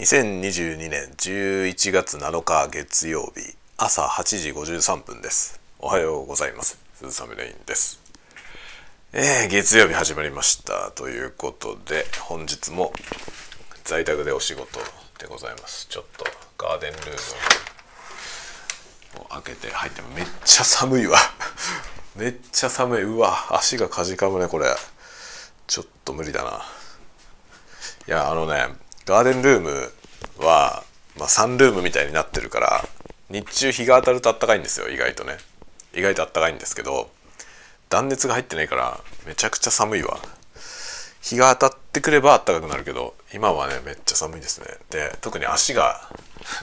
2022年11月7日月曜日朝8時53分です。おはようございます。鈴雨レインです。えー、月曜日始まりました。ということで本日も在宅でお仕事でございます。ちょっとガーデンルームを開けて入ってめっちゃ寒いわ。めっちゃ寒い。うわ足がかじかむねこれ。ちょっと無理だな。いやあのねガーデンルームは、まあ、サンルームみたいになってるから日中日が当たるとあったかいんですよ意外とね。意外とあったかいんですけど断熱が入ってないからめちゃくちゃ寒いわ。日が当たってくればあったかくなるけど今はねめっちゃ寒いですね。で特に足が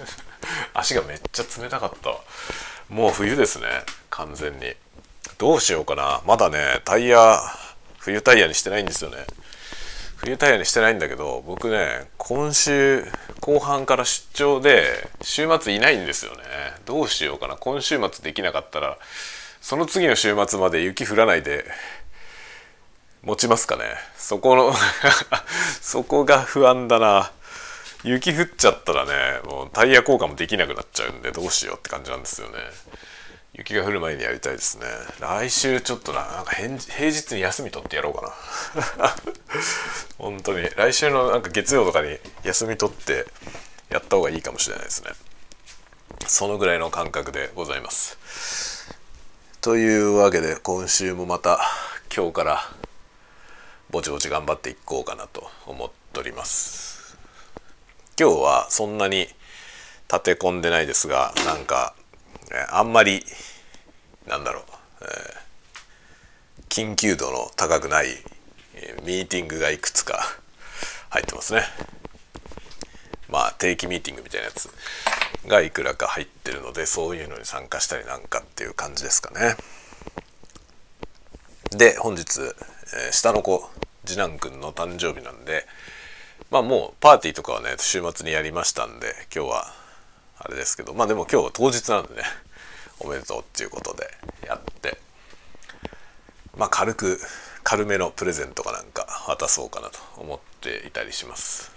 足がめっちゃ冷たかった。もう冬ですね完全に。どうしようかな。まだねタイヤ冬タイヤにしてないんですよね。冬タイヤにしてないんだけど僕ね今週後半から出張で週末いないんですよね。どうしようかな。今週末できなかったらその次の週末まで雪降らないで持ちますかね。そこの そこが不安だな。雪降っちゃったらねもうタイヤ交換もできなくなっちゃうんでどうしようって感じなんですよね。雪が降る前にやりたいですね。来週ちょっとななんか平日に休み取ってやろうかな。本当に。来週のなんか月曜とかに休み取ってやった方がいいかもしれないですね。そのぐらいの感覚でございます。というわけで今週もまた今日からぼちぼち頑張っていこうかなと思っております。今日はそんなに立て込んでないですがなんかあんまりなんだろう、えー、緊急度の高くないミーティングがいくつか入ってますね。まあ定期ミーティングみたいなやつがいくらか入ってるのでそういうのに参加したりなんかっていう感じですかね。で本日、えー、下の子次男くんの誕生日なんでまあもうパーティーとかはね週末にやりましたんで今日はあれですけどまあでも今日当日なんでねおめでとうっていうことでやってまあ軽く軽めのプレゼントかなんか渡そうかなと思っていたりします。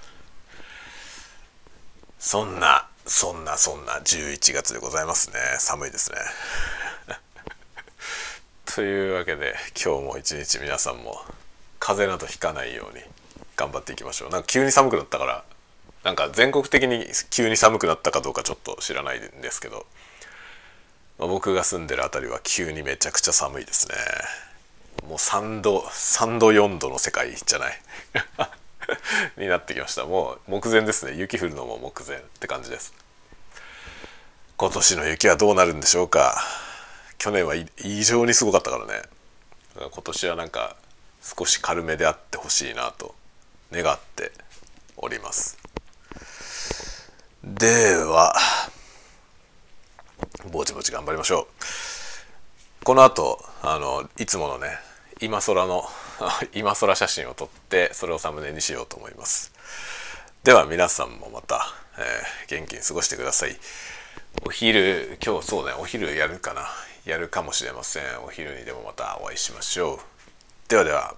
そんなそんなそんな11月でございますね。寒いですね。というわけで今日も一日皆さんも風邪などひかないように頑張っていきましょう。なんか急に寒くなったからなんか全国的に急に寒くなったかどうかちょっと知らないんですけど、まあ、僕が住んでる辺りは急にめちゃくちゃ寒いですね。もう3度3度4度の世界じゃない。になってきました。もう目前ですね。雪降るのも目前って感じです。今年の雪はどうなるんでしょうか。去年は異常にすごかったからね。今年はなんか少し軽めであってほしいなと願っておりますではぼちぼち頑張りましょう。この後あのいつものね今空の 今空写真を撮ってそれをサムネにしようと思います。では皆さんもまた、えー、元気に過ごしてください。お昼今日そうねお昼やるかな。やるかもしれません。お昼にでもまたお会いしましょう。ではでは。